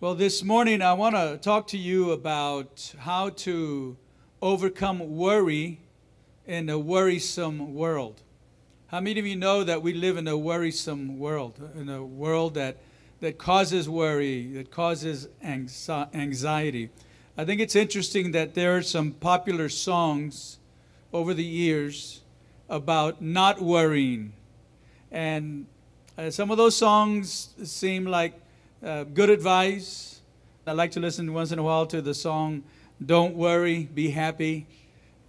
Well, this morning I want to talk to you about how to overcome worry in a worrisome world. How many of you know that we live in a worrisome world, in a world that, that causes worry, that causes anxiety? I think it's interesting that there are some popular songs over the years about not worrying. And uh, some of those songs seem like uh, good advice. I like to listen once in a while to the song Don't Worry, Be Happy.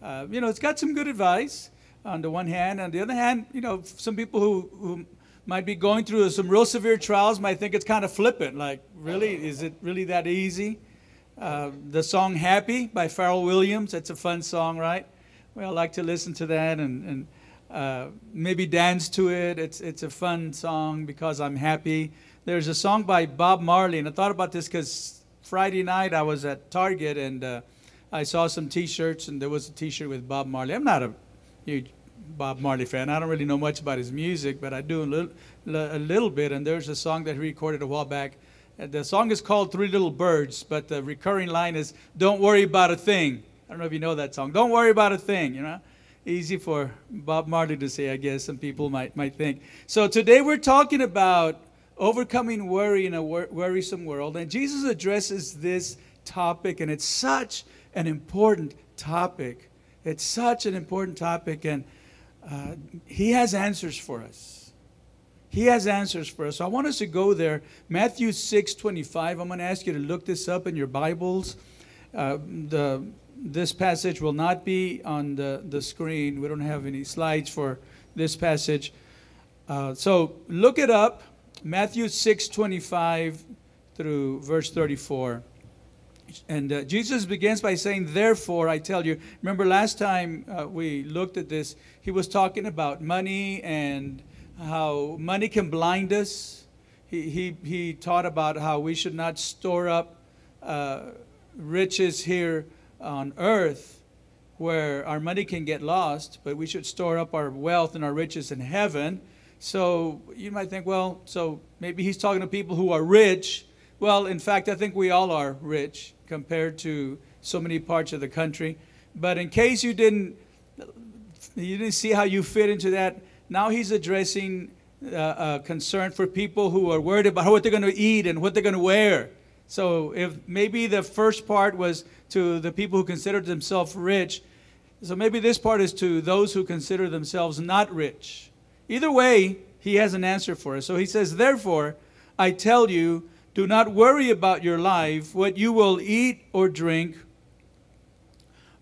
Uh, you know, it's got some good advice on the one hand. On the other hand, you know, some people who, who might be going through some real severe trials might think it's kind of flippant. Like, really? Is it really that easy? Uh, the song Happy by Pharrell Williams, that's a fun song, right? Well, I like to listen to that and, and uh, maybe dance to it. It's, it's a fun song because I'm happy. There's a song by Bob Marley, and I thought about this because Friday night I was at Target and uh, I saw some T-shirts, and there was a T-shirt with Bob Marley. I'm not a huge Bob Marley fan. I don't really know much about his music, but I do a little, a little bit. And there's a song that he recorded a while back. The song is called Three Little Birds, but the recurring line is "Don't worry about a thing." I don't know if you know that song. Don't worry about a thing. You know, easy for Bob Marley to say, I guess. Some people might might think. So today we're talking about overcoming worry in a wor- worrisome world. And Jesus addresses this topic, and it's such an important topic. It's such an important topic, and uh, He has answers for us. He has answers for us. So I want us to go there. Matthew 6 25. I'm going to ask you to look this up in your Bibles. Uh, the, this passage will not be on the, the screen. We don't have any slides for this passage. Uh, so look it up. Matthew 6 25 through verse 34. And uh, Jesus begins by saying, Therefore, I tell you. Remember, last time uh, we looked at this, he was talking about money and how money can blind us. He, he, he taught about how we should not store up uh, riches here on earth where our money can get lost, but we should store up our wealth and our riches in heaven so you might think, well, so maybe he's talking to people who are rich. Well, in fact, I think we all are rich compared to so many parts of the country. But in case you didn't, you didn't see how you fit into that, now he's addressing uh, concern for people who are worried about what they're going to eat and what they're going to wear. So if maybe the first part was to the people who consider themselves rich, so maybe this part is to those who consider themselves not rich. Either way, he has an answer for us. So he says, Therefore, I tell you, do not worry about your life, what you will eat or drink,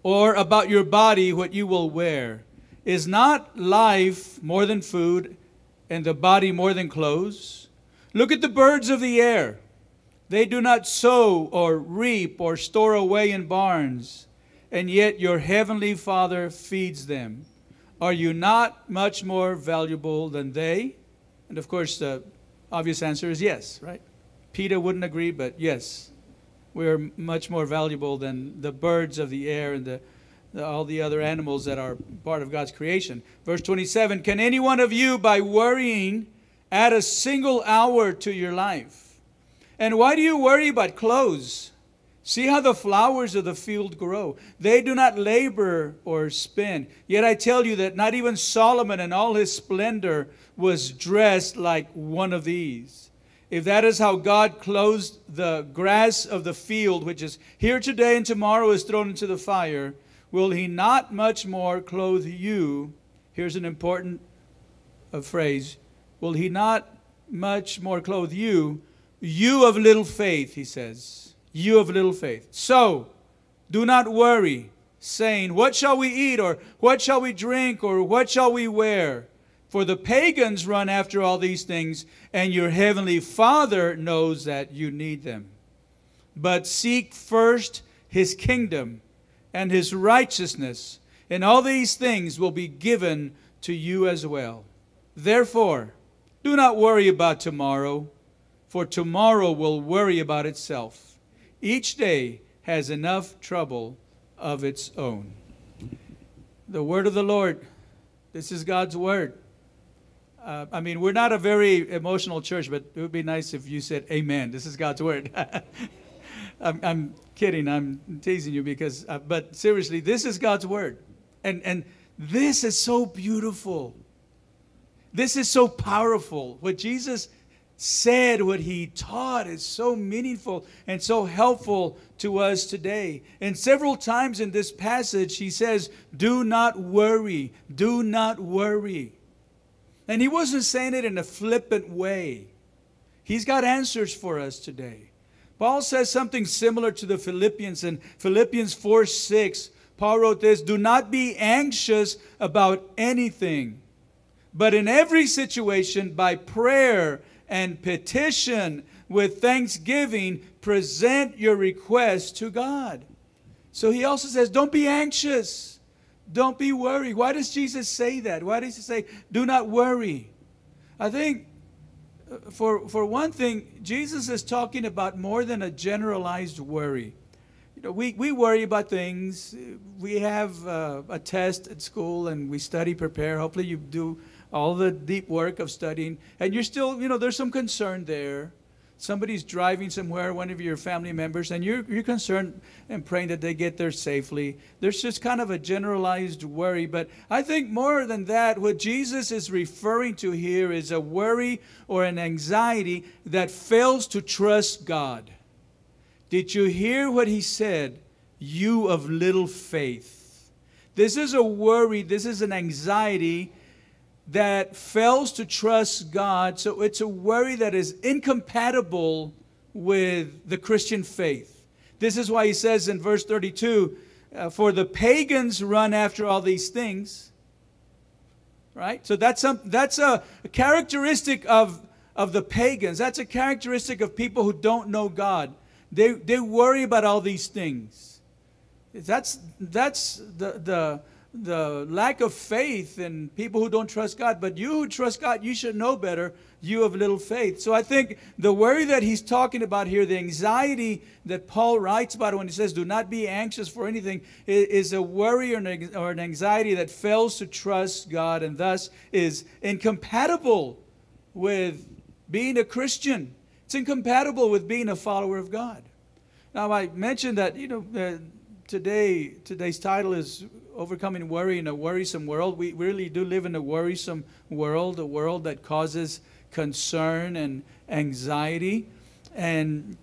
or about your body, what you will wear. Is not life more than food, and the body more than clothes? Look at the birds of the air. They do not sow or reap or store away in barns, and yet your heavenly Father feeds them. Are you not much more valuable than they? And of course, the obvious answer is yes, right? PETA wouldn't agree, but yes, we are much more valuable than the birds of the air and the, the, all the other animals that are part of God's creation. Verse 27 Can any one of you, by worrying, add a single hour to your life? And why do you worry about clothes? See how the flowers of the field grow. They do not labor or spin. Yet I tell you that not even Solomon in all his splendor was dressed like one of these. If that is how God clothes the grass of the field, which is here today and tomorrow is thrown into the fire, will he not much more clothe you? Here's an important uh, phrase. Will he not much more clothe you? You of little faith, he says you of little faith. So, do not worry, saying, What shall we eat, or what shall we drink, or what shall we wear? For the pagans run after all these things, and your heavenly Father knows that you need them. But seek first his kingdom and his righteousness, and all these things will be given to you as well. Therefore, do not worry about tomorrow, for tomorrow will worry about itself. Each day has enough trouble of its own. The word of the Lord. This is God's word. uh, I mean, we're not a very emotional church, but it would be nice if you said amen. This is God's word. I'm, I'm, kidding. I'm teasing you because, uh, but seriously, this is God's word. And, and this is so beautiful. This is so powerful. What Jesus said, what he taught is so meaningful and so helpful to us today. And several times in this passage, he says, Do not worry, do not worry. And he wasn't saying it in a flippant way. He's got answers for us today. Paul says something similar to the Philippians in Philippians 4 6. Paul wrote this Do not be anxious about anything, but in every situation, by prayer and petition with thanksgiving, present your request to God. So he also says, Don't be anxious. Don't be worried. Why does Jesus say that? Why does he say, Do not worry? I think, uh, for, for one thing, Jesus is talking about more than a generalized worry. You know, we, we worry about things. We have uh, a test at school and we study, prepare. Hopefully, you do all the deep work of studying, and you're still, you know, there's some concern there. Somebody's driving somewhere, one of your family members, and you're, you're concerned and praying that they get there safely. There's just kind of a generalized worry. But I think more than that, what Jesus is referring to here is a worry or an anxiety that fails to trust God. Did you hear what he said? You of little faith. This is a worry, this is an anxiety that fails to trust God. So it's a worry that is incompatible with the Christian faith. This is why he says in verse 32 uh, For the pagans run after all these things. Right? So that's, that's a, a characteristic of, of the pagans. That's a characteristic of people who don't know God. They, they worry about all these things. That's, that's the, the, the lack of faith in people who don't trust God. But you who trust God, you should know better. You have little faith. So I think the worry that he's talking about here, the anxiety that Paul writes about when he says, do not be anxious for anything, is a worry or an anxiety that fails to trust God and thus is incompatible with being a Christian. It's incompatible with being a follower of God. Now, I mentioned that, you know, uh, today, today's title is overcoming worry in a worrisome world. We really do live in a worrisome world, a world that causes concern and anxiety. And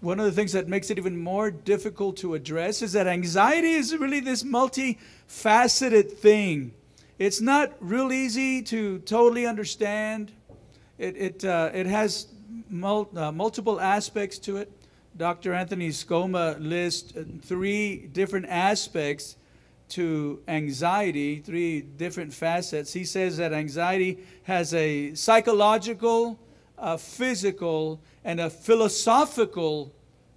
one of the things that makes it even more difficult to address is that anxiety is really this multifaceted thing. It's not real easy to totally understand. It, it, uh, it has mul- uh, multiple aspects to it. Dr. Anthony Scoma lists three different aspects to anxiety, three different facets. He says that anxiety has a psychological, a physical, and a philosophical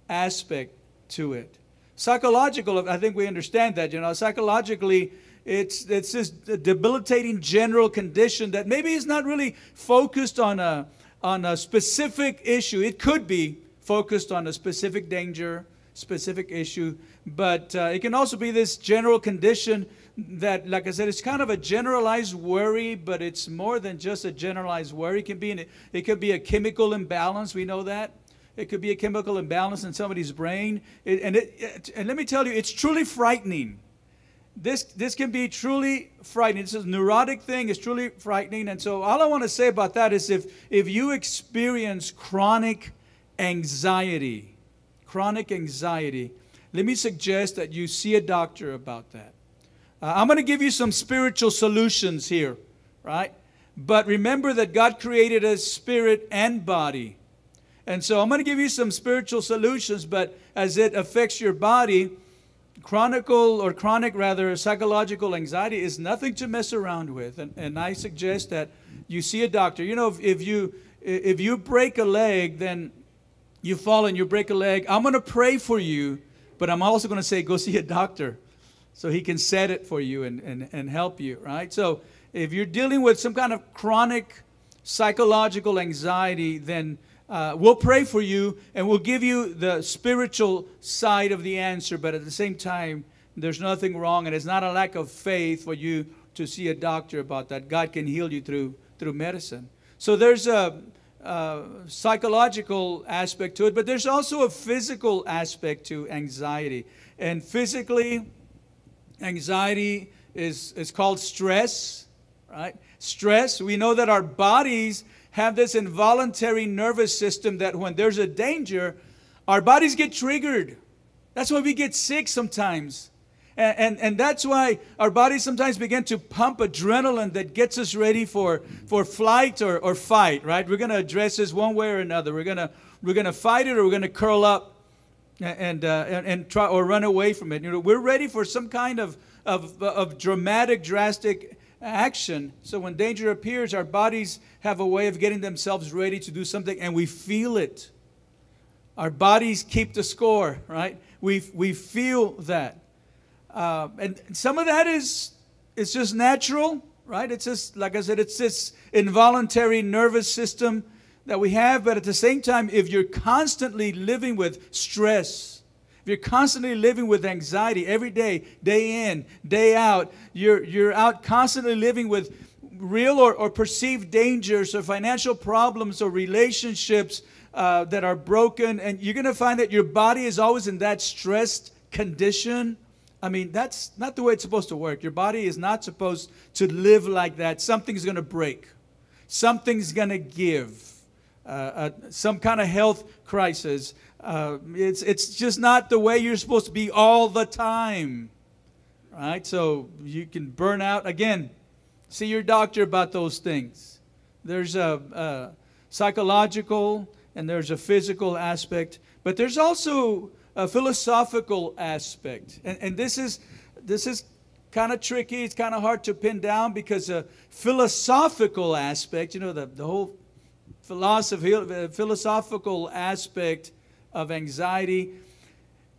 aspect to it. Psychological, I think we understand that. You know, psychologically, it's it's this debilitating general condition that maybe is not really focused on a on a specific issue. It could be focused on a specific danger, specific issue, but uh, it can also be this general condition that, like I said, it's kind of a generalized worry, but it's more than just a generalized worry. It can be, an, it could be a chemical imbalance. We know that. It could be a chemical imbalance in somebody's brain. It, and, it, and let me tell you, it's truly frightening. This, this can be truly frightening. It's a neurotic thing. It's truly frightening. And so all I want to say about that is if, if you experience chronic anxiety, chronic anxiety, let me suggest that you see a doctor about that. Uh, I'm going to give you some spiritual solutions here, right? But remember that God created us spirit and body. And so I'm going to give you some spiritual solutions, but as it affects your body, chronic or chronic rather psychological anxiety is nothing to mess around with. And, and I suggest that you see a doctor. You know, if, if you if you break a leg, then you fall and you break a leg. I'm going to pray for you but I'm also going to say, go see a doctor so he can set it for you and, and, and help you, right? So if you're dealing with some kind of chronic psychological anxiety, then uh, we'll pray for you and we'll give you the spiritual side of the answer. But at the same time, there's nothing wrong, and it's not a lack of faith for you to see a doctor about that. God can heal you through through medicine. So there's a, a psychological aspect to it, but there's also a physical aspect to anxiety. And physically, anxiety is, is called stress, right? Stress, we know that our bodies have this involuntary nervous system that when there's a danger, our bodies get triggered. That's why we get sick sometimes. And, and, and, that's why our bodies sometimes begin to pump adrenaline that gets us ready for, for flight or, or fight, right? We're going to address this one way or another. We're going to we're gonna fight it or we're going to curl up and, uh, and, and, try or run away from it. You know, we're ready for some kind of, of, of dramatic, drastic action. So when danger appears, our bodies have a way of getting themselves ready to do something and we feel it. Our bodies keep the score, right? We, we feel that. Uh, and some of that is, is just natural, right? It's just, like I said, it's this involuntary nervous system that we have. But at the same time, if you're constantly living with stress, if you're constantly living with anxiety every day, day in, day out, you're, you're out constantly living with real or, or perceived dangers or financial problems or relationships uh, that are broken, and you're going to find that your body is always in that stressed condition. I mean, that's not the way it's supposed to work. Your body is not supposed to live like that. Something's going to break, something's going to give, uh, uh, some kind of health crisis. Uh, it's, it's just not the way you're supposed to be all the time. Right? So you can burn out. Again, see your doctor about those things. There's a, a psychological and there's a physical aspect, but there's also a philosophical aspect. And, and this is, this is kind of tricky. It's kind of hard to pin down because a philosophical aspect, you know, the, the whole philosophy, uh, philosophical aspect of anxiety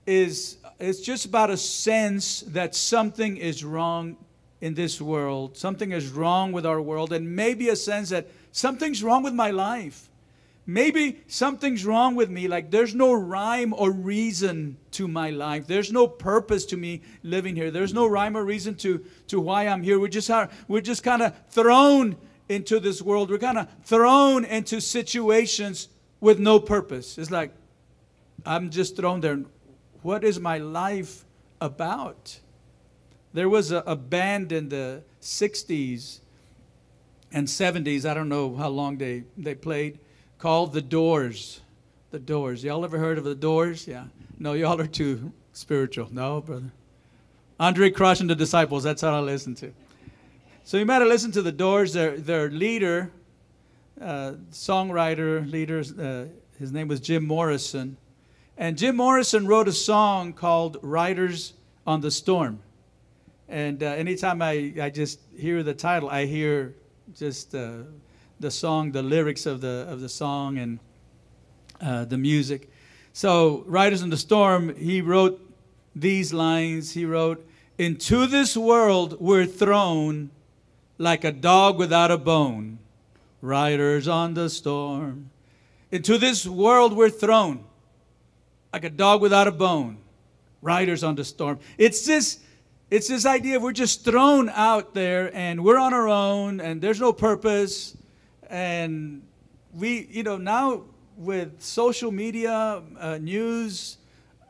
is it's just about a sense that something is wrong in this world, something is wrong with our world, and maybe a sense that something's wrong with my life. Maybe something's wrong with me, like there's no rhyme or reason to my life. There's no purpose to me living here. There's no rhyme or reason to, to why I'm here. We're just, we're just kind of thrown into this world. We're kind of thrown into situations with no purpose. It's like, I'm just thrown there. What is my life about? There was a, a band in the 60s and 70s, I don't know how long they, they played called The Doors. The Doors. Y'all ever heard of The Doors? Yeah. No, y'all are too spiritual. No, brother. Andraé Crouch and the Disciples, that's how I listen to. So you might have listened to The Doors. Their, their leader, uh, songwriter, leader, uh, his name was Jim Morrison. And Jim Morrison wrote a song called Riders on the Storm. And uh, anytime I, I just hear the title, I hear just uh, the song, the lyrics of the of the song, and uh, the music. So, Riders in the Storm, he wrote these lines. He wrote, "Into this world we're thrown like a dog without a bone, riders on the storm. Into this world we're thrown like a dog without a bone, riders on the storm." It's this it's this idea of we're just thrown out there and we're on our own and there's no purpose and we, you know, now with social media, uh, news,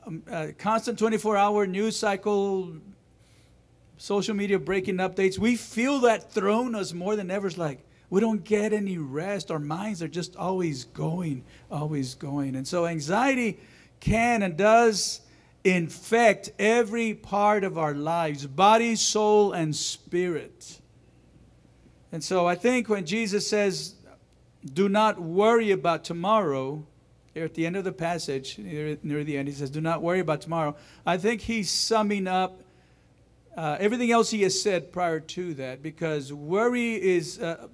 um, uh, constant 24 hour news cycle, social media breaking updates, we feel that thrown us more than ever. It's like we don't get any rest. Our minds are just always going, always going. And so anxiety can and does infect every part of our lives body, soul, and spirit. And so I think when Jesus says, do not worry about tomorrow, at the end of the passage, near, near the end, he says, do not worry about tomorrow. I think he's summing up uh, everything else he has said prior to that because worry is uh,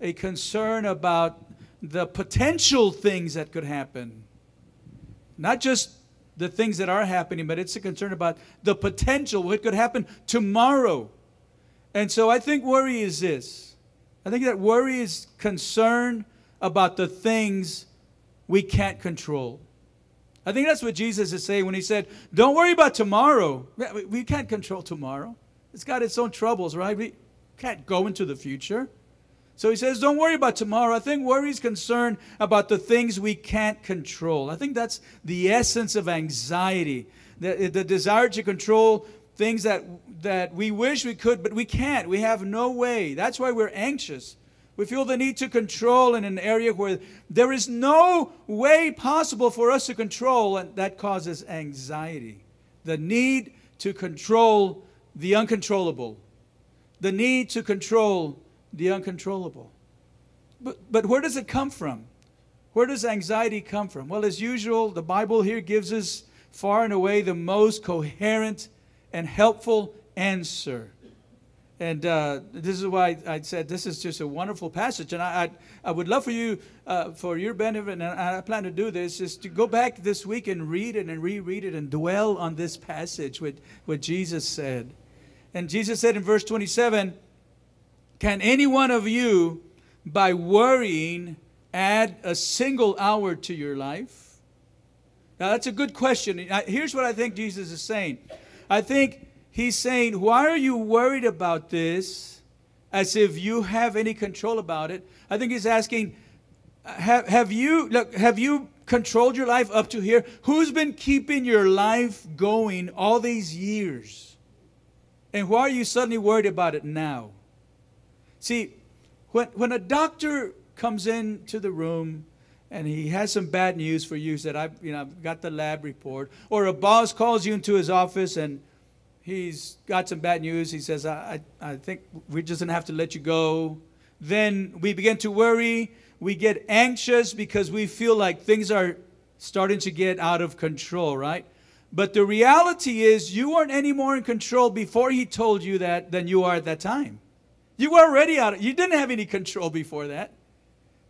a concern about the potential things that could happen. Not just the things that are happening, but it's a concern about the potential, what could happen tomorrow. And so I think worry is this I think that worry is concern about the things we can't control. I think that's what Jesus is saying when he said, Don't worry about tomorrow. We can't control tomorrow. It's got its own troubles, right? We can't go into the future. So he says, don't worry about tomorrow. I think worry is concern about the things we can't control. I think that's the essence of anxiety the, the desire to control things that, that we wish we could, but we can't. We have no way. That's why we're anxious. We feel the need to control in an area where there is no way possible for us to control, and that causes anxiety. The need to control the uncontrollable. The need to control the uncontrollable. But, but where does it come from? Where does anxiety come from? Well, as usual, the Bible here gives us far and away the most coherent and helpful answer. And uh, this is why I said this is just a wonderful passage. And I, I, I would love for you, uh, for your benefit, and I plan to do this, is to go back this week and read it and reread it and dwell on this passage, with what Jesus said. And Jesus said in verse 27 can any one of you, by worrying, add a single hour to your life? Now, that's a good question. Here's what I think Jesus is saying I think he's saying, Why are you worried about this as if you have any control about it? I think he's asking, Have, have, you, look, have you controlled your life up to here? Who's been keeping your life going all these years? And why are you suddenly worried about it now? See, when, when a doctor comes into the room and he has some bad news for you, He said, I've, you know, I've got the lab report, or a boss calls you into his office and he's got some bad news, he says, I, I, I think we're just going to have to let you go. Then we begin to worry. We get anxious because we feel like things are starting to get out of control, right? But the reality is, you weren't any more in control before he told you that than you are at that time. You were already out. Of, you didn't have any control before that.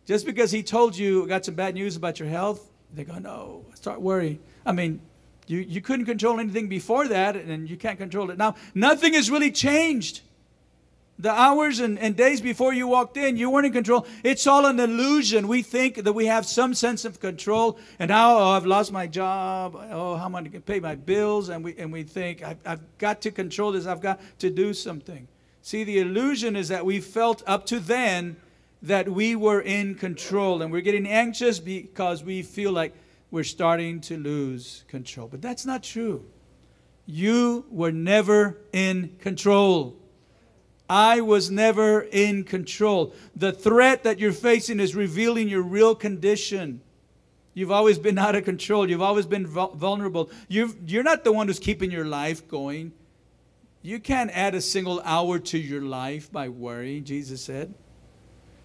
Just because he told you got some bad news about your health, they go, no, start worrying. I mean, you, you couldn't control anything before that, and you can't control it now. Nothing has really changed. The hours and, and days before you walked in, you weren't in control. It's all an illusion. We think that we have some sense of control, and now, oh, I've lost my job. Oh, how am I going to pay my bills? And we, and we think, I've, I've got to control this. I've got to do something. See, the illusion is that we felt up to then that we were in control and we're getting anxious because we feel like we're starting to lose control. But that's not true. You were never in control. I was never in control. The threat that you're facing is revealing your real condition. You've always been out of control. You've always been vulnerable. you you're not the one who's keeping your life going. You can't add a single hour to your life by worrying, Jesus said.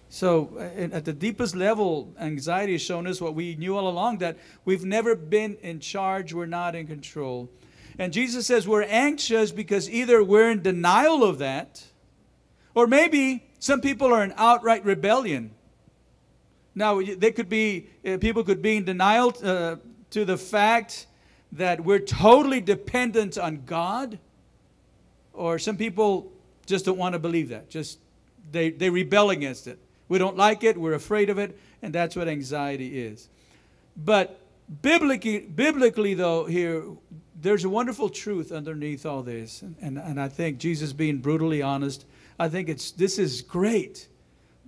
So, uh, at the deepest level, anxiety has shown us what we knew all along that we've never been in charge, we're not in control. And Jesus says we're anxious because either we're in denial of that, or maybe some people are in outright rebellion. Now, they could be, uh, people could be in denial uh, to the fact that we're totally dependent on God or some people just don't want to believe that. Just they, they rebel against it. We don't like it, we're afraid of it, and that's what anxiety is. But biblically, biblically though, here, there's a wonderful truth underneath all this. And, and, and I think Jesus being brutally honest, I think it's this is great.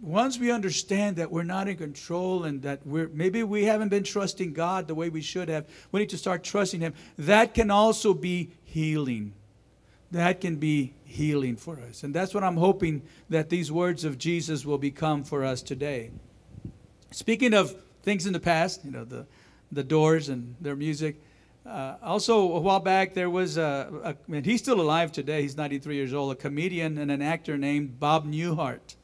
Once we understand that we're not in control and that we're maybe we haven't been trusting God the way we should have, we need to start trusting Him. That can also be healing that can be healing for us. And that's what I'm hoping that these words of Jesus will become for us today. Speaking of things in the past, you know, the, the Doors and their music. Uh, also, a while back, there was a, a, and he's still alive today, he's 93 years old, a comedian and an actor named Bob Newhart.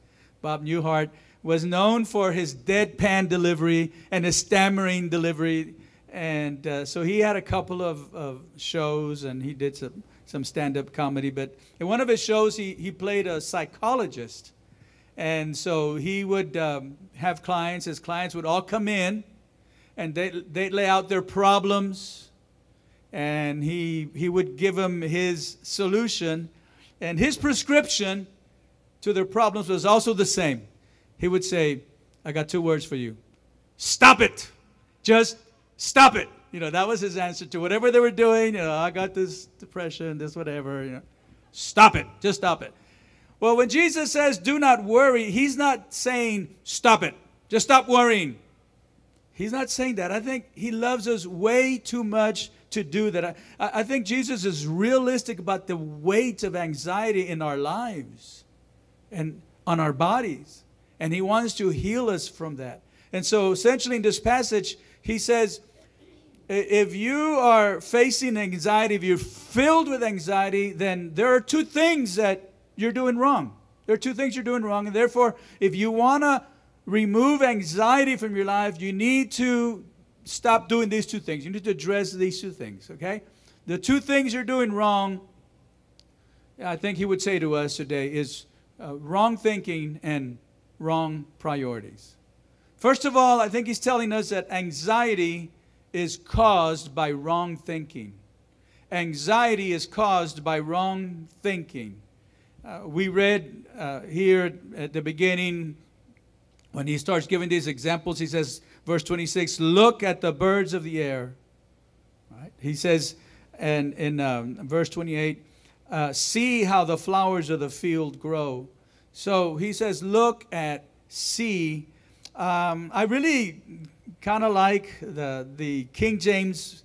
Bob Newhart was known for his deadpan delivery and his stammering delivery. And uh, so he had a couple of, of shows and he did some some stand up comedy. But in one of his shows, he, he played a psychologist. And so he would um, have clients, his clients would all come in and they, they'd lay out their problems. And he, he would give them his solution. And his prescription to their problems was also the same. He would say, I got two words for you stop it. Just stop it. You know, that was his answer to whatever they were doing. You know, I got this depression, this whatever. You know, stop it. Just stop it. Well, when Jesus says, do not worry, he's not saying, stop it, just stop worrying. He's not saying that. I think he loves us way too much to do that. I, I think Jesus is realistic about the weight of anxiety in our lives and on our bodies. And he wants to heal us from that. And so, essentially, in this passage, he says, if you are facing anxiety, if you're filled with anxiety, then there are two things that you're doing wrong. There are two things you're doing wrong. And therefore, if you want to remove anxiety from your life, you need to stop doing these two things. You need to address these two things, okay? The two things you're doing wrong, I think he would say to us today, is uh, wrong thinking and wrong priorities. First of all, I think he's telling us that anxiety is caused by wrong thinking. Anxiety is caused by wrong thinking. Uh, we read uh, here at the beginning, when he starts giving these examples, he says, verse 26, look at the birds of the air. Right? He says, and in um, verse 28, uh, see how the flowers of the field grow. So he says, look at, see. Um, I really kind of like the, the King James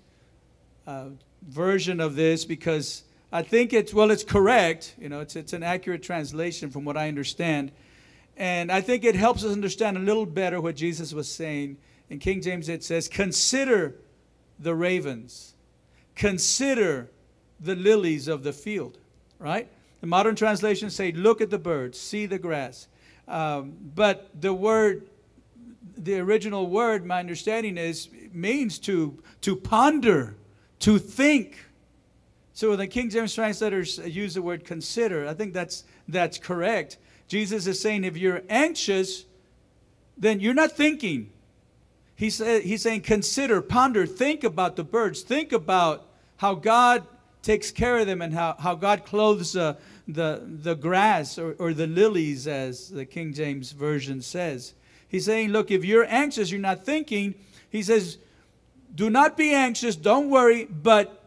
uh, version of this because I think it's, well, it's correct. You know, it's, it's an accurate translation from what I understand. And I think it helps us understand a little better what Jesus was saying. In King James, it says, Consider the ravens, consider the lilies of the field, right? The modern translations say, Look at the birds, see the grass. Um, but the word, the original word, my understanding is, means to, to ponder, to think so the King James translators use the word consider, I think that's, that's correct. Jesus is saying if you're anxious, then you're not thinking. He He's, he's saying consider, ponder, think about the birds, think about how God takes care of them and how, how God clothes uh, the, the grass or, or the lilies, as the King James Version says. He's saying, look, if you're anxious, you're not thinking. He says, do not be anxious, don't worry, but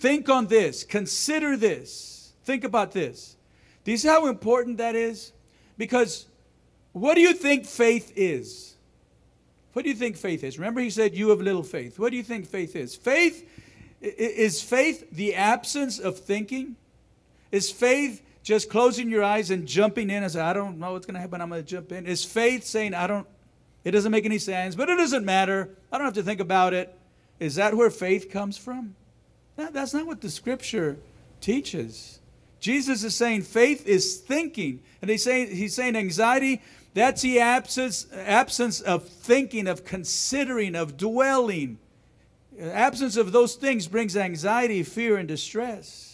Think on this. Consider this. Think about this. Do you see how important that is? Because what do you think faith is? What do you think faith is? Remember, he said, You have little faith. What do you think faith is? Faith is faith the absence of thinking? Is faith just closing your eyes and jumping in and say, I don't know what's going to happen, I'm going to jump in? Is faith saying, I don't, it doesn't make any sense, but it doesn't matter, I don't have to think about it? Is that where faith comes from? That, that's not what the scripture teaches. Jesus is saying faith is thinking. And he's saying, he's saying anxiety, that's the absence, absence of thinking, of considering, of dwelling. Absence of those things brings anxiety, fear, and distress.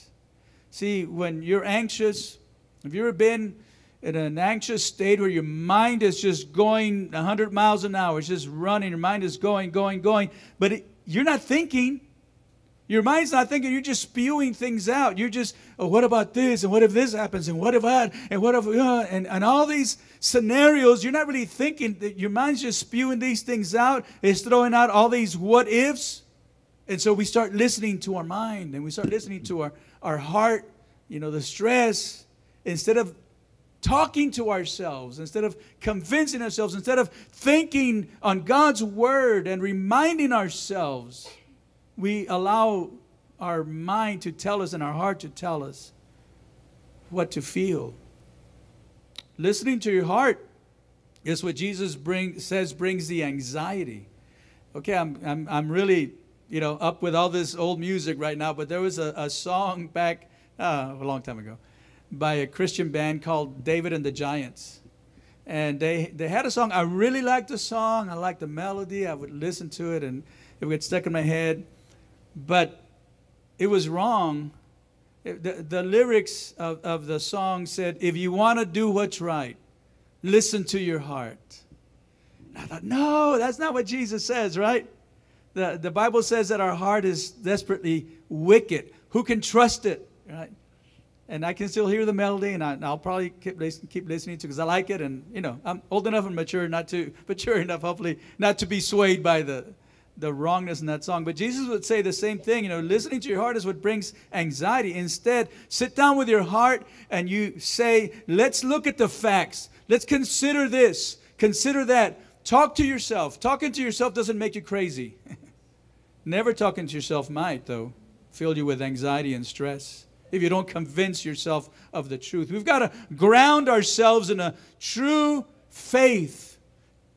See, when you're anxious, have you ever been in an anxious state where your mind is just going 100 miles an hour, it's just running, your mind is going, going, going, but it, you're not thinking. Your mind's not thinking, you're just spewing things out. You're just, oh, what about this? And what if this happens? And what if that? And what if, uh, and, and all these scenarios, you're not really thinking that your mind's just spewing these things out. It's throwing out all these what ifs. And so we start listening to our mind and we start listening to our, our heart, you know, the stress, instead of talking to ourselves, instead of convincing ourselves, instead of thinking on God's word and reminding ourselves we allow our mind to tell us and our heart to tell us what to feel. Listening to your heart is what Jesus bring, says brings the anxiety. Okay, I'm, I'm, I'm really, you know, up with all this old music right now, but there was a, a song back uh, a long time ago by a Christian band called David and the Giants. And they, they had a song. I really liked the song. I liked the melody. I would listen to it and it would get stuck in my head but it was wrong. The, the lyrics of, of the song said, If you want to do what's right, listen to your heart. And I thought, no, that's not what Jesus says, right? The, the Bible says that our heart is desperately wicked. Who can trust it, right? And I can still hear the melody, and, I, will probably keep, listen, keep listening to it because I like it. And, you know, I'm old enough and mature not to, mature enough, hopefully, not to be swayed by the, the wrongness in that song. But Jesus would say the same thing. You know, listening to your heart is what brings anxiety. Instead, sit down with your heart and you say, let's look at the facts. Let's consider this, consider that. Talk to yourself. Talking to yourself doesn't make you crazy. Never talking to yourself might, though, fill you with anxiety and stress if you don't convince yourself of the truth. We've got to ground ourselves in a true faith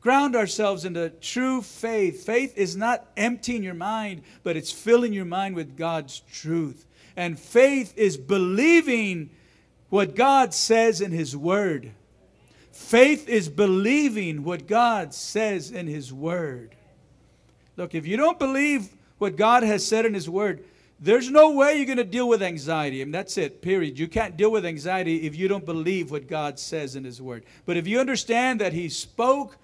ground ourselves in the true faith. Faith is not emptying your mind, but it's filling your mind with God's truth. And faith is believing what God says in His Word. Faith is believing what God says in His Word. Look, if you don't believe what God has said in His Word, there's no way you're going to deal with anxiety. I mean, that's it, period. You can't deal with anxiety if you don't believe what God says in His Word. But if you understand that He spoke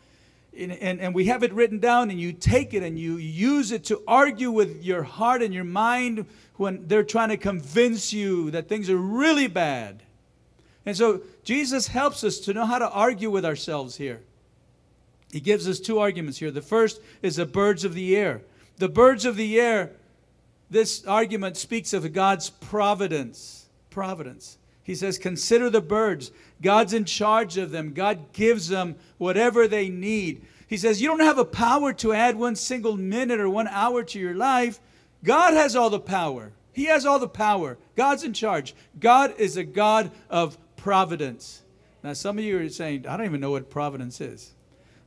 and, and, and, we have it written down and you take it and you use it to argue with your heart and your mind when they're trying to convince you that things are really bad. And so Jesus helps us to know how to argue with ourselves here. He gives us two arguments here. The first is the birds of the air. The birds of the air, this argument speaks of God's providence. Providence. He says, Consider the birds. God's in charge of them. God gives them whatever they need. He says, You don't have a power to add one single minute or one hour to your life. God has all the power. He has all the power. God's in charge. God is a God of providence. Now, some of you are saying, I don't even know what providence is.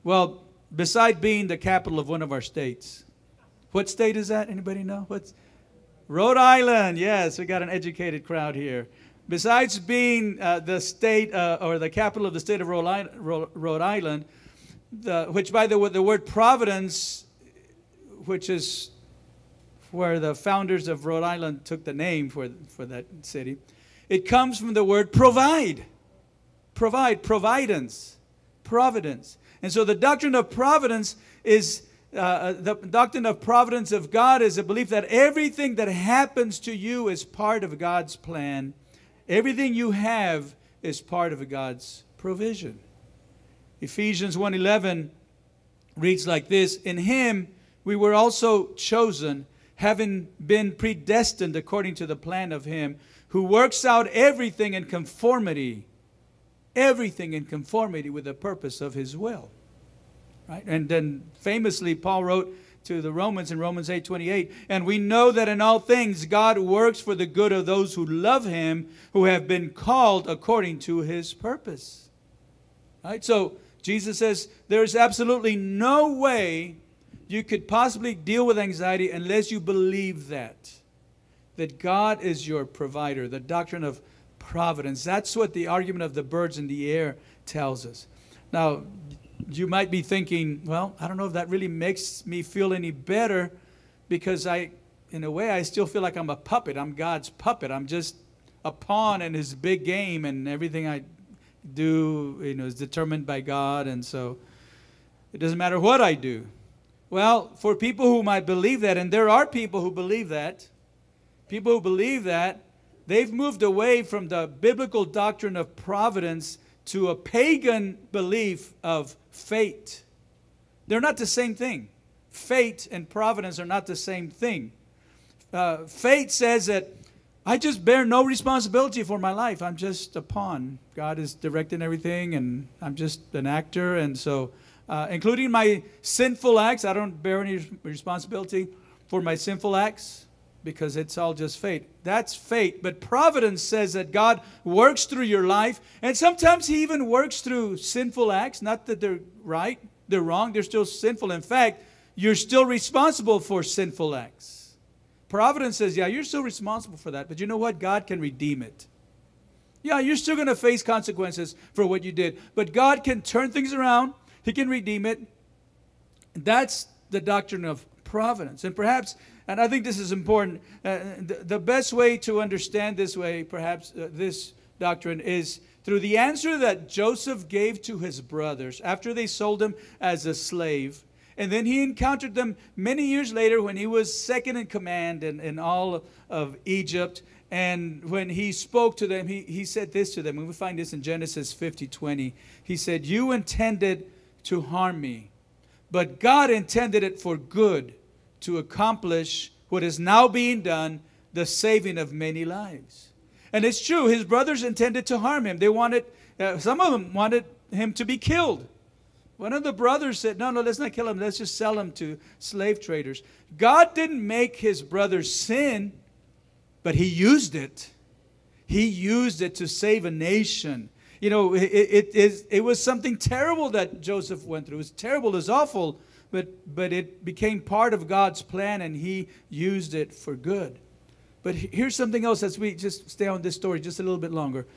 Well, beside being the capital of one of our states, what state is that? Anybody know? What's Rhode Island? Yes, we got an educated crowd here. Besides being uh, the state uh, or the capital of the state of Rhode Island, the, which by the way, the word providence, which is where the founders of Rhode Island took the name for, for that city, it comes from the word provide. Provide, providence, providence. And so the doctrine of providence is uh, uh the doctrine of providence of God is a belief that everything that happens to you is part of God's plan Everything you have is part of God's provision. Ephesians 1:11 reads like this, "In him we were also chosen, having been predestined according to the plan of him who works out everything in conformity, everything in conformity with the purpose of his will." Right? And then famously Paul wrote to the Romans in Romans 8:28, and we know that in all things God works for the good of those who love him, who have been called according to his purpose. Right? So Jesus says there's absolutely no way you could possibly deal with anxiety unless you believe that that God is your provider, the doctrine of providence. That's what the argument of the birds in the air tells us. Now, you might be thinking, well, I don't know if that really makes me feel any better because I, in a way, I still feel like I'm a puppet. I'm God's puppet. I'm just a pawn in his big game, and everything I do, you know, is determined by God, and so it doesn't matter what I do. Well, for people who might believe that, and there are people who believe that, people who believe that, they've moved away from the biblical doctrine of providence to a pagan belief of fate. They're not the same thing. Fate and providence are not the same thing. Uh, fate says that I just bear no responsibility for my life. I'm just a pawn. God is directing everything, and I'm just an actor. And so, uh, including my sinful acts, I don't bear any responsibility for my sinful acts because it's all just fate. That's fate. But providence says that God works through your life, and sometimes He even works through sinful acts. Not that they're right, they're wrong, they're still sinful. In fact, you're still responsible for sinful acts. Providence says, yeah, you're still responsible for that, but you know what? God can redeem it. Yeah, you're still going to face consequences for what you did, but God can turn things around, He can redeem it. That's the doctrine of providence. And perhaps and I think this is important. Uh, the, the, best way to understand this way, perhaps uh, this doctrine, is through the answer that Joseph gave to his brothers after they sold him as a slave. And then he encountered them many years later when he was second in command in, in all of Egypt. And when he spoke to them, he, he said this to them. And we find this in Genesis 50 20. He said, You intended to harm me, but God intended it for good to accomplish what is now being done, the saving of many lives. And it's true, his brothers intended to harm him. They wanted, uh, some of them wanted him to be killed. One of the brothers said, No, no, let's not kill him. Let's just sell him to slave traders. God didn't make his brothers sin, but he used it. He used it to save a nation. You know, it, it, it, it was something terrible that Joseph went through. It was terrible, it was awful, but, but it became part of God's plan and he used it for good. But here's something else as we just stay on this story just a little bit longer.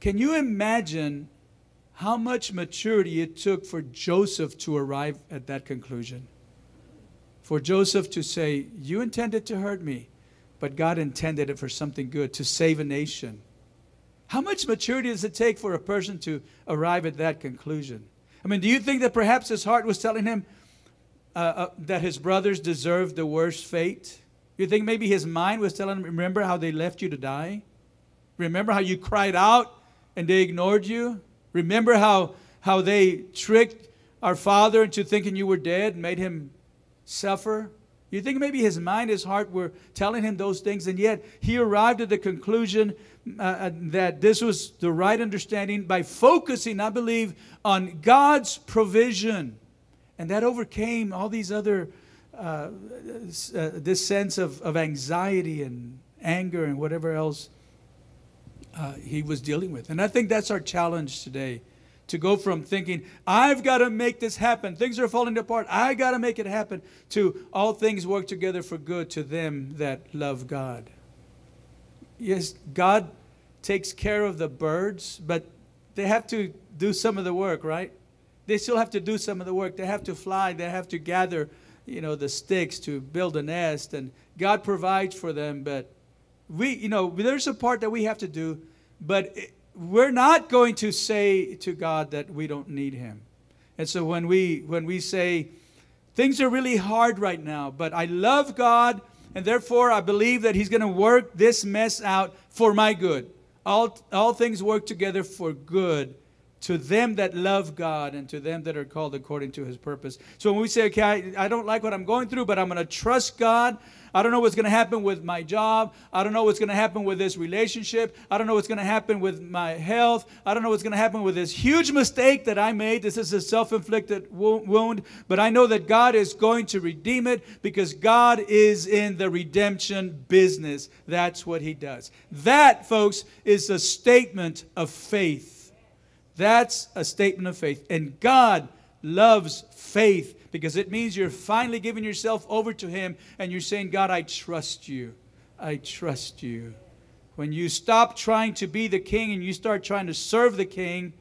Can you imagine how much maturity it took for Joseph to arrive at that conclusion? For Joseph to say, You intended to hurt me, but God intended it for something good, to save a nation. How much maturity does it take for a person to arrive at that conclusion? I mean, do you think that perhaps his heart was telling him uh, uh, that his brothers deserved the worst fate? You think maybe his mind was telling him, Remember how they left you to die? Remember how you cried out and they ignored you? Remember how, how they tricked our father into thinking you were dead and made him suffer? You think maybe his mind, his heart were telling him those things, and yet he arrived at the conclusion uh, uh, that this was the right understanding by focusing, I believe, on God's provision. And that overcame all these other, uh, uh, this sense of, of anxiety and anger and whatever else uh, he was dealing with. And I think that's our challenge today to go from thinking, I've got to make this happen, things are falling apart, I got to make it happen, to all things work together for good to them that love God. Yes, God takes care of the birds, but they have to do some of the work, right? They still have to do some of the work. They have to fly, they have to gather, you know, the sticks to build a nest, and God provides for them, but we, you know, there's a part that we have to do, but we're not going to say to God that we don't need him. And so when we when we say things are really hard right now, but I love God and therefore I believe that he's going to work this mess out for my good. All all things work together for good to them that love God and to them that are called according to his purpose. So when we say, okay, I, I don't like what I'm going through, but I'm going to trust God, I don't know what's going to happen with my job. I don't know what's going to happen with this relationship. I don't know what's going to happen with my health. I don't know what's going to happen with this huge mistake that I made. This is a self inflicted wound. But I know that God is going to redeem it because God is in the redemption business. That's what He does. That, folks, is a statement of faith. That's a statement of faith. And God loves faith because it means you're finally giving yourself over to Him and you're saying, God, I trust you. I trust you. When you stop trying to be the king and you start trying to serve the king,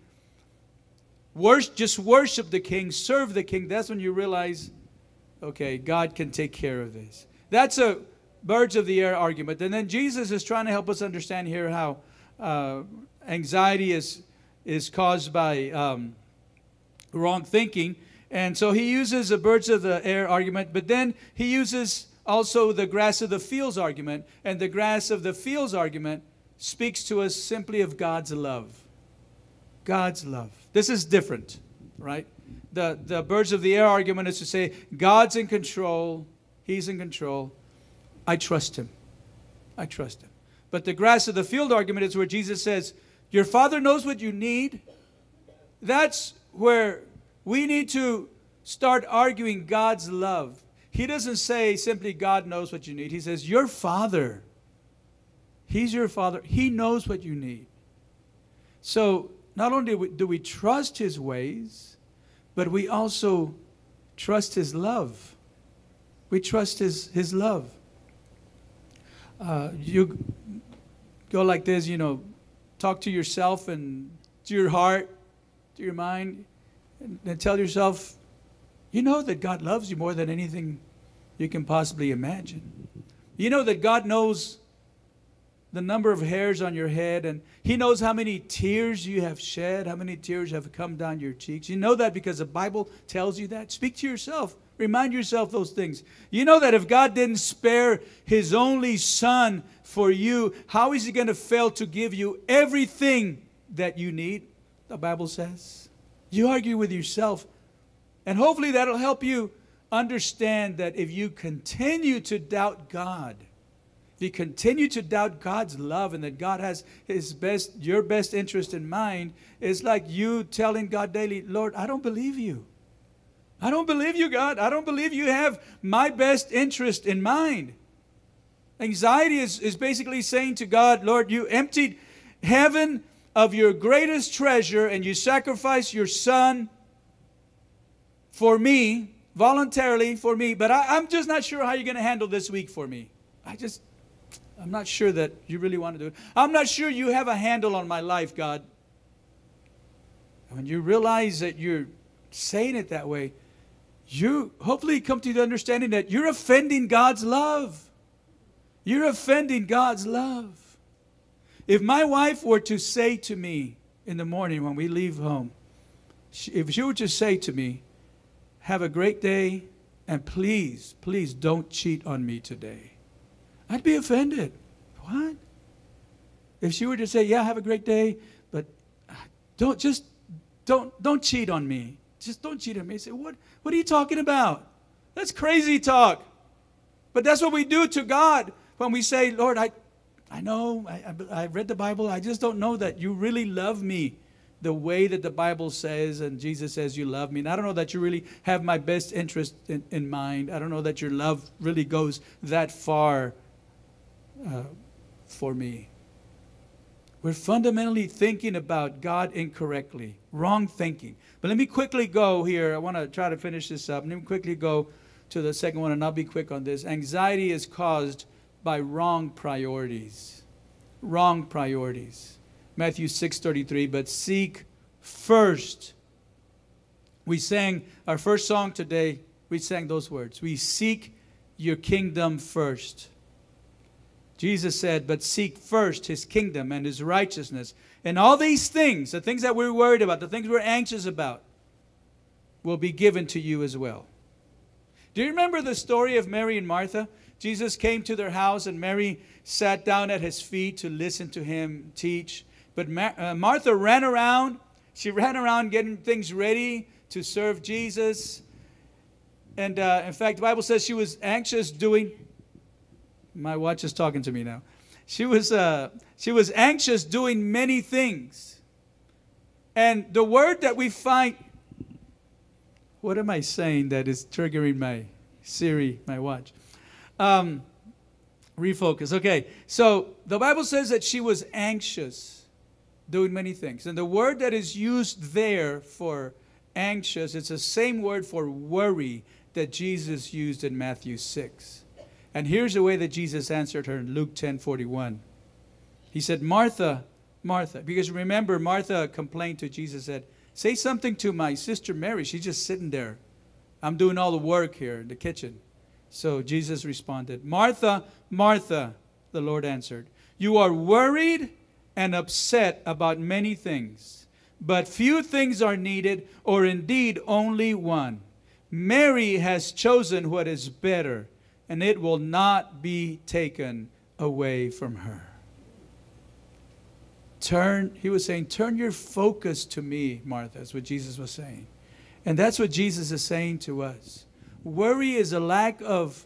worship, just worship the king, serve the king, that's when you realize, okay, God can take care of this. That's a birds of the air argument. And then Jesus is trying to help us understand here how uh, anxiety is, is caused by um, wrong thinking. And so he uses the birds of the air argument, but then he uses also the grass of the fields argument. And the grass of the fields argument speaks to us simply of God's love. God's love. This is different, right? The, the birds of the air argument is to say, God's in control, He's in control. I trust Him. I trust Him. But the grass of the field argument is where Jesus says, Your Father knows what you need. That's where we need to start arguing God's love. He doesn't say simply, God knows what you need. He says, Your Father. He's your Father. He knows what you need. So, not only do we, do we trust His ways, but we also trust His love. We trust His, his love. Uh, you go like this, you know, talk to yourself and to your heart, to your mind and tell yourself, you know that God loves you more than anything you can possibly imagine. You know that God knows the number of hairs on your head, and He knows how many tears you have shed, how many tears have come down your cheeks. You know that because the Bible tells you that. Speak to yourself. Remind yourself those things. You know that if God didn't spare His only Son for you, how is He going to fail to give you everything that you need? The Bible says. You argue with yourself. And hopefully that'll help you understand that if you continue to doubt God, if you continue to doubt God's love and that God has his best your best interest in mind, it's like you telling God daily, Lord, I don't believe you. I don't believe you, God. I don't believe you have my best interest in mind. Anxiety is, is basically saying to God, Lord, you emptied heaven of your greatest treasure and you sacrificed your son for me, voluntarily for me, but I, I'm just not sure how you're going to handle this week for me. I just, I'm not sure that you really want to do it. I'm not sure you have a handle on my life, God. When you realize that you're saying it that way, you hopefully come to the understanding that you're offending God's love. You're offending God's love. If my wife were to say to me in the morning when we leave home, if she were to say to me, Have a great day, and please, please don't cheat on me today, I'd be offended. What? If she were to say, Yeah, have a great day, but uh, don't just don't don't cheat on me. Just don't cheat on me. I say, what, what are you talking about? That's crazy talk. But that's what we do to God when we say, Lord, I, I know, I, I, I read the Bible, I just don't know that you really love me the way that the Bible says and Jesus says you love me. And I don't know that you really have my best interest in, in mind. I don't know that your love really goes that far uh, for me. We're fundamentally thinking about God incorrectly, wrong thinking. But let me quickly go here. I want to try to finish this up. Let me quickly go to the second one, and I'll be quick on this. Anxiety is caused by wrong priorities. Wrong priorities. Matthew 6:33, but seek first. We sang our first song today, we sang those words. We seek your kingdom first. Jesus said, But seek first his kingdom and his righteousness. And all these things, the things that we're worried about, the things we're anxious about, will be given to you as well. Do you remember the story of Mary and Martha? Jesus came to their house, and Mary sat down at his feet to listen to him teach. But uh, Martha ran around. She ran around getting things ready to serve Jesus. And uh, in fact, the Bible says she was anxious doing. My watch is talking to me now. She was, uh, she was anxious doing many things. And the word that we find. What am I saying that is triggering my Siri, my watch? Um, refocus. Okay, so the Bible says that she was anxious, doing many things. And the word that is used there for anxious, it's the same word for worry that Jesus used in Matthew 6. And here's the way that Jesus answered her in Luke 10 41. He said, Martha, Martha, because remember, Martha complained to Jesus, said, Say something to my sister Mary. She's just sitting there. I'm doing all the work here in the kitchen. So Jesus responded, Martha, Martha, the Lord answered, You are worried and upset about many things, but few things are needed, or indeed only one. Mary has chosen what is better, and it will not be taken away from her. Turn, he was saying, turn your focus to me, Martha, is what Jesus was saying. And that's what Jesus is saying to us. Worry is a lack of,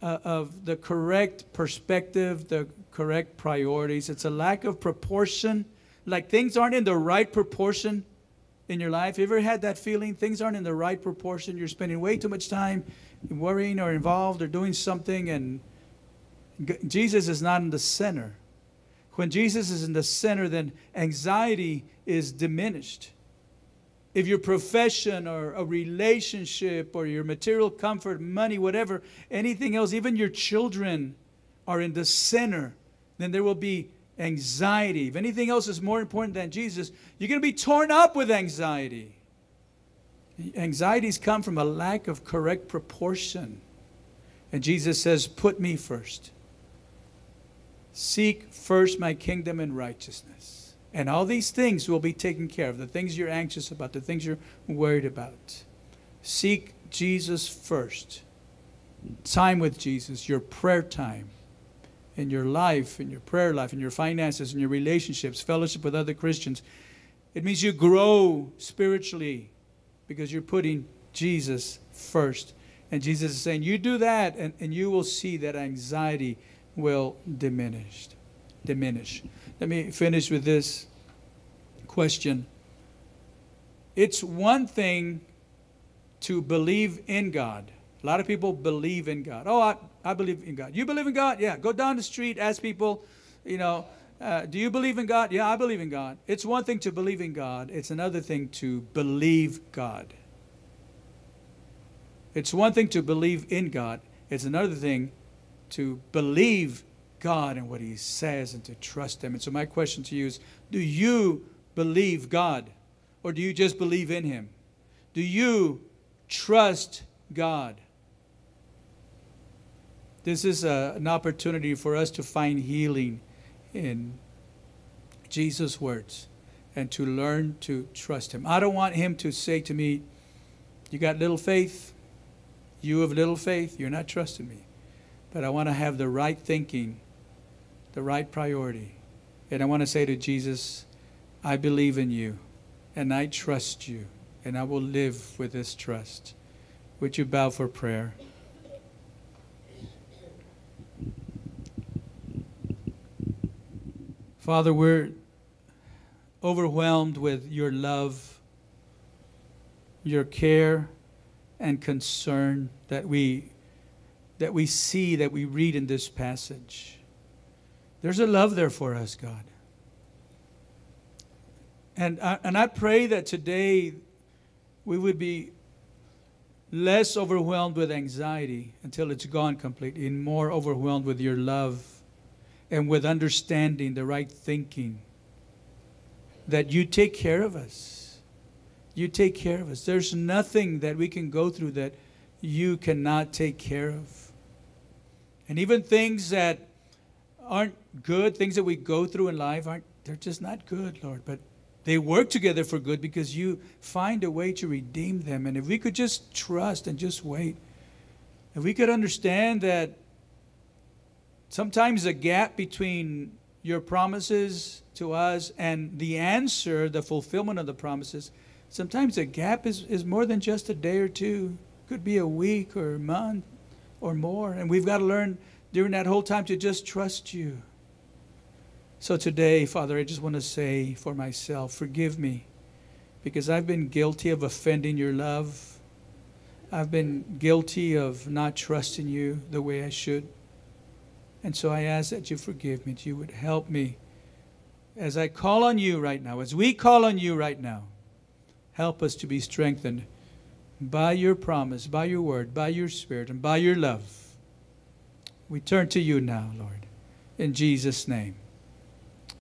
uh, of the correct perspective, the correct priorities. It's a lack of proportion. Like things aren't in the right proportion in your life. You ever had that feeling? Things aren't in the right proportion. You're spending way too much time worrying or involved or doing something, and Jesus is not in the center. When Jesus is in the center, then anxiety is diminished if your profession or a relationship or your material comfort, money, whatever, anything else, even your children are in the center, then there will be anxiety. If anything else is more important than Jesus, you're going to be torn up with anxiety. Anxieties come from a lack of correct proportion. And Jesus says, Put me first. Seek first my kingdom and righteousness. And all these things will be taken care of the things you're anxious about, the things you're worried about. Seek Jesus first. Time with Jesus, your prayer time, in your life, in your prayer life, in your finances, in your relationships, fellowship with other Christians. It means you grow spiritually because you're putting Jesus first. And Jesus is saying, You do that, and, and you will see that anxiety will diminish. Diminish. Let me finish with this question. It's one thing to believe in God. A lot of people believe in God. Oh, I, I believe in God. You believe in God? Yeah. Go down the street, ask people, you know, uh, do you believe in God? Yeah, I believe in God. It's one thing to believe in God, it's another thing to believe God. It's one thing to believe in God, it's another thing to believe God and what He says and to trust Him. And so, my question to you is do you believe God or do you just believe in Him? Do you trust God? This is a, an opportunity for us to find healing in Jesus' words and to learn to trust Him. I don't want Him to say to me, You got little faith? You have little faith? You're not trusting me. But I want to have the right thinking, the right priority. And I want to say to Jesus, I believe in you and I trust you and I will live with this trust. Would you bow for prayer? Father, we're overwhelmed with your love, your care and concern that we that we see that we read in this passage. There's a love there for us, God. And I, and I pray that today we would be less overwhelmed with anxiety until it's gone completely, and more overwhelmed with your love and with understanding, the right thinking, that you take care of us. You take care of us. There's nothing that we can go through that you cannot take care of. And even things that aren't good, things that we go through in life aren't they're just not good, Lord, but they work together for good because you find a way to redeem them. And if we could just trust and just wait, if we could understand that Sometimes the gap between your promises to us and the answer, the fulfillment of the promises, sometimes the gap is, is more than just a day or two. Could be a week or a month or more. And we've got to learn during that whole time to just trust you. So today, Father, I just want to say for myself, forgive me because I've been guilty of offending your love. I've been guilty of not trusting you the way I should. And so I ask that you forgive me, that you would help me as I call on you right now, as we call on you right now. Help us to be strengthened by your promise, by your word, by your spirit, and by your love. We turn to you now, Lord. In Jesus' name.